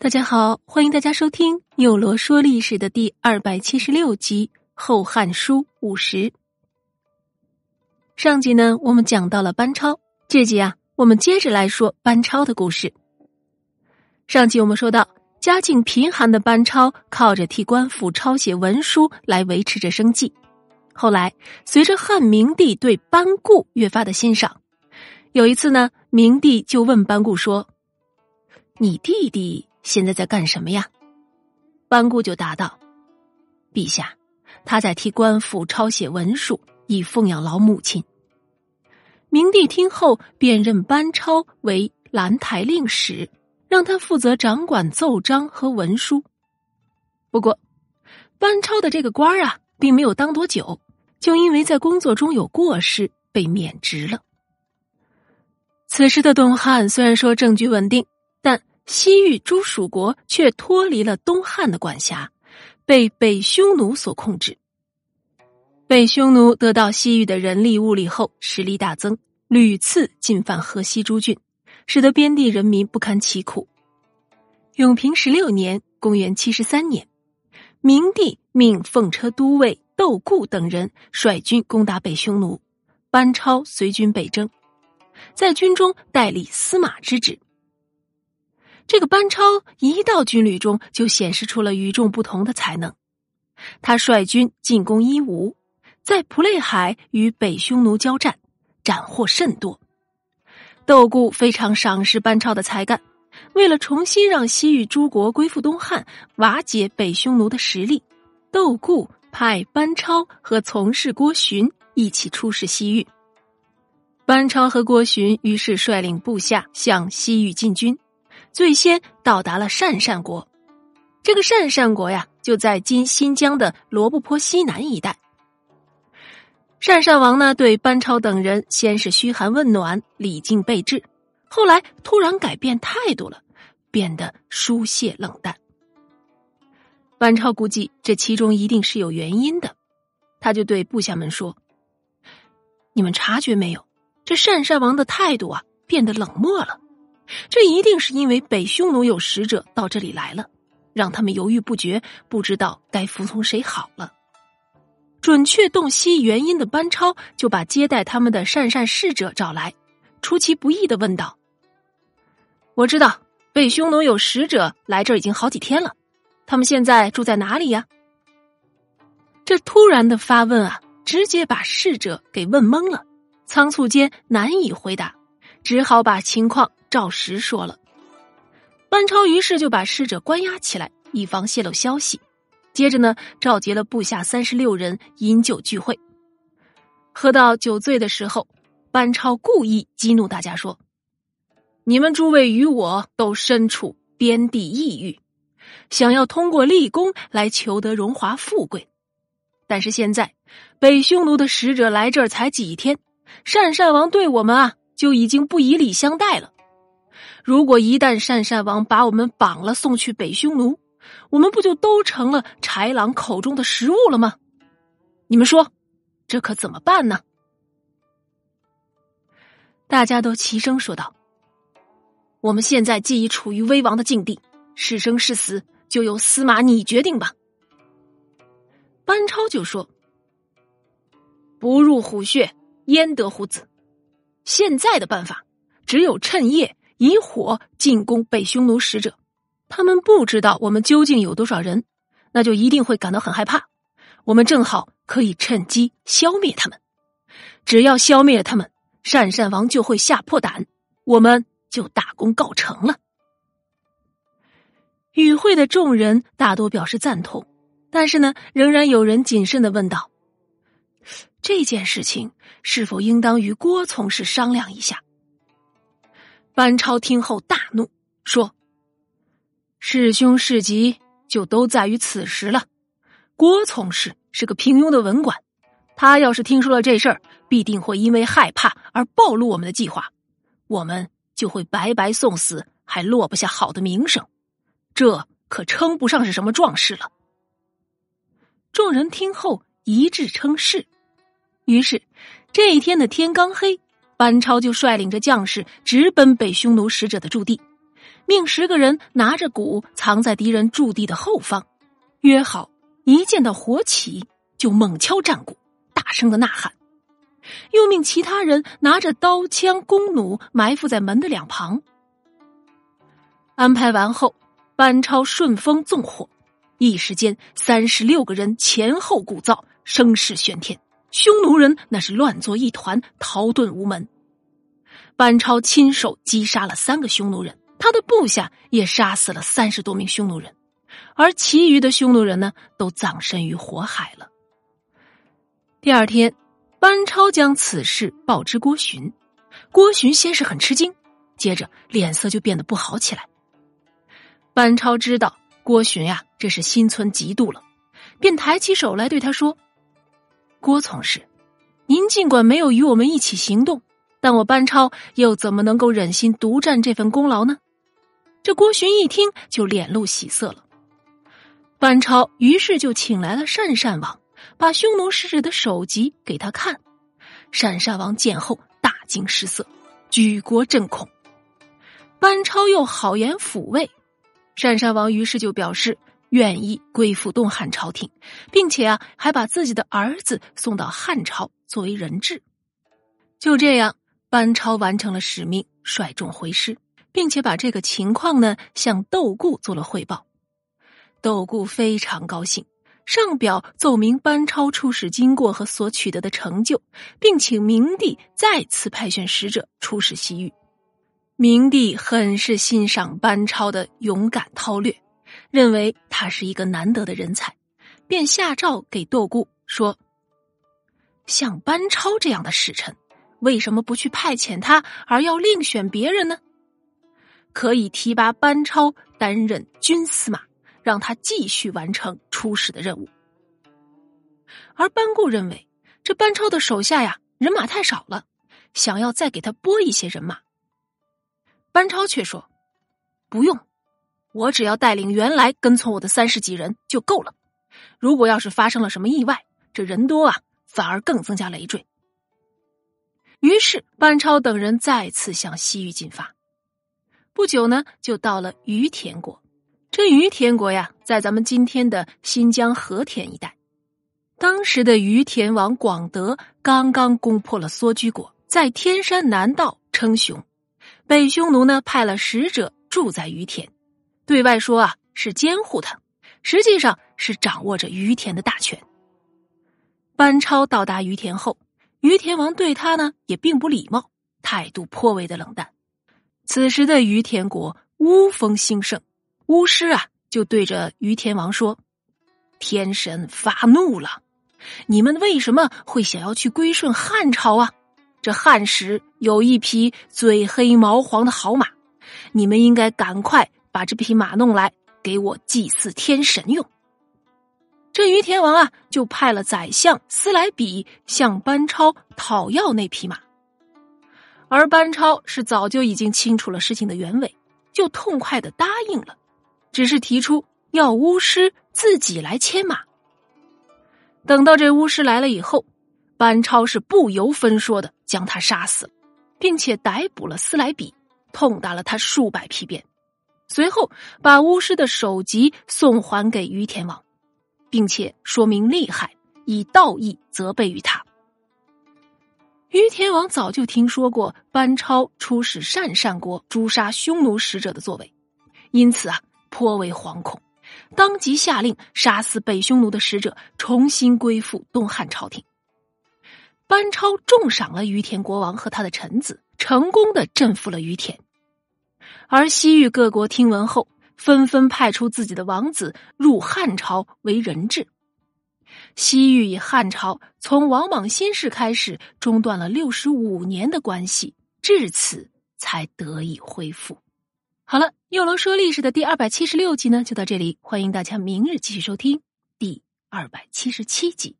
大家好，欢迎大家收听《纽罗说历史》的第二百七十六集《后汉书五十》。上集呢，我们讲到了班超，这集啊，我们接着来说班超的故事。上集我们说到，家境贫寒的班超靠着替官府抄写文书来维持着生计。后来，随着汉明帝对班固越发的欣赏，有一次呢，明帝就问班固说：“你弟弟？”现在在干什么呀？班固就答道：“陛下，他在替官府抄写文书，以奉养老母亲。”明帝听后，便任班超为兰台令史，让他负责掌管奏章和文书。不过，班超的这个官啊，并没有当多久，就因为在工作中有过失被免职了。此时的东汉虽然说政局稳定，西域诸属国却脱离了东汉的管辖，被北匈奴所控制。北匈奴得到西域的人力物力后，实力大增，屡次进犯河西诸郡，使得边地人民不堪其苦。永平十六年（公元七十三年），明帝命奉车都尉窦固等人率军攻打北匈奴，班超随军北征，在军中代理司马之职。这个班超一到军旅中，就显示出了与众不同的才能。他率军进攻伊吾，在普雷海与北匈奴交战，斩获甚多。窦固非常赏识班超的才干，为了重新让西域诸国归附东汉，瓦解北匈奴的实力，窦固派班超和从事郭循一起出使西域。班超和郭循于是率领部下向西域进军。最先到达了鄯善国，这个鄯善国呀，就在今新疆的罗布泊西南一带。鄯善王呢，对班超等人先是嘘寒问暖、礼敬备至，后来突然改变态度了，变得疏泄冷淡。班超估计这其中一定是有原因的，他就对部下们说：“你们察觉没有？这鄯善王的态度啊，变得冷漠了。”这一定是因为北匈奴有使者到这里来了，让他们犹豫不决，不知道该服从谁好了。准确洞悉原因的班超就把接待他们的善善侍者找来，出其不意的问道：“我知道北匈奴有使者来这已经好几天了，他们现在住在哪里呀？”这突然的发问啊，直接把侍者给问懵了，仓促间难以回答，只好把情况。照实说了，班超于是就把侍者关押起来，以防泄露消息。接着呢，召集了部下三十六人饮酒聚会。喝到酒醉的时候，班超故意激怒大家说：“你们诸位与我都身处边地异域，想要通过立功来求得荣华富贵。但是现在北匈奴的使者来这儿才几天，鄯善王对我们啊就已经不以礼相待了。”如果一旦鄯善王把我们绑了送去北匈奴，我们不就都成了豺狼口中的食物了吗？你们说，这可怎么办呢？大家都齐声说道：“我们现在既已处于危亡的境地，是生是死就由司马你决定吧。”班超就说：“不入虎穴，焉得虎子？现在的办法，只有趁夜。”以火进攻北匈奴使者，他们不知道我们究竟有多少人，那就一定会感到很害怕。我们正好可以趁机消灭他们。只要消灭了他们，鄯善王就会吓破胆，我们就大功告成了。与会的众人大多表示赞同，但是呢，仍然有人谨慎的问道：“这件事情是否应当与郭从事商量一下？”班超听后大怒，说：“是凶是吉，就都在于此时了。郭从事是个平庸的文官，他要是听说了这事儿，必定会因为害怕而暴露我们的计划，我们就会白白送死，还落不下好的名声，这可称不上是什么壮士了。”众人听后一致称是。于是这一天的天刚黑。班超就率领着将士直奔北匈奴使者的驻地，命十个人拿着鼓藏在敌人驻地的后方，约好一见到火起就猛敲战鼓，大声的呐喊。又命其他人拿着刀枪弓弩埋伏在门的两旁。安排完后，班超顺风纵火，一时间三十六个人前后鼓噪，声势喧天。匈奴人那是乱作一团，逃遁无门。班超亲手击杀了三个匈奴人，他的部下也杀死了三十多名匈奴人，而其余的匈奴人呢，都葬身于火海了。第二天。班超将此事报知郭循，郭循先是很吃惊，接着脸色就变得不好起来。班超知道郭循呀，这是心存嫉妒了，便抬起手来对他说：“郭从事，您尽管没有与我们一起行动，但我班超又怎么能够忍心独占这份功劳呢？”这郭循一听就脸露喜色了。班超于是就请来了鄯善王。把匈奴使者的首级给他看，鄯善王见后大惊失色，举国震恐。班超又好言抚慰，善善王于是就表示愿意归附东汉朝廷，并且啊还把自己的儿子送到汉朝作为人质。就这样，班超完成了使命，率众回师，并且把这个情况呢向窦固做了汇报。窦固非常高兴。上表奏明班超出使经过和所取得的成就，并请明帝再次派遣使者出使西域。明帝很是欣赏班超的勇敢韬略，认为他是一个难得的人才，便下诏给窦固说：“像班超这样的使臣，为什么不去派遣他，而要另选别人呢？可以提拔班超担任军司马。”让他继续完成出使的任务，而班固认为这班超的手下呀人马太少了，想要再给他拨一些人马。班超却说：“不用，我只要带领原来跟从我的三十几人就够了。如果要是发生了什么意外，这人多啊，反而更增加累赘。”于是班超等人再次向西域进发，不久呢，就到了于田国。这于田国呀，在咱们今天的新疆和田一带。当时的于田王广德刚刚攻破了梭居国，在天山南道称雄。北匈奴呢派了使者住在于田，对外说啊是监护他，实际上是掌握着于田的大权。班超到达于田后，于田王对他呢也并不礼貌，态度颇为的冷淡。此时的于田国巫风兴盛。巫师啊，就对着于田王说：“天神发怒了，你们为什么会想要去归顺汉朝啊？这汉时有一匹嘴黑毛黄的好马，你们应该赶快把这匹马弄来，给我祭祀天神用。”这于田王啊，就派了宰相斯莱比向班超讨要那匹马，而班超是早就已经清楚了事情的原委，就痛快的答应了。只是提出要巫师自己来牵马。等到这巫师来了以后，班超是不由分说的将他杀死了，并且逮捕了斯莱比，痛打了他数百皮鞭。随后把巫师的首级送还给于田王，并且说明利害，以道义责备于他。于田王早就听说过班超出使鄯善国诛杀匈奴使者的作为，因此啊。颇为惶恐，当即下令杀死北匈奴的使者，重新归附东汉朝廷。班超重赏了于田国王和他的臣子，成功的镇服了于田。而西域各国听闻后，纷纷派出自己的王子入汉朝为人质。西域与汉朝从王莽新世开始中断了六十五年的关系，至此才得以恢复。好了，又龙说历史的第二百七十六集呢，就到这里。欢迎大家明日继续收听第二百七十七集。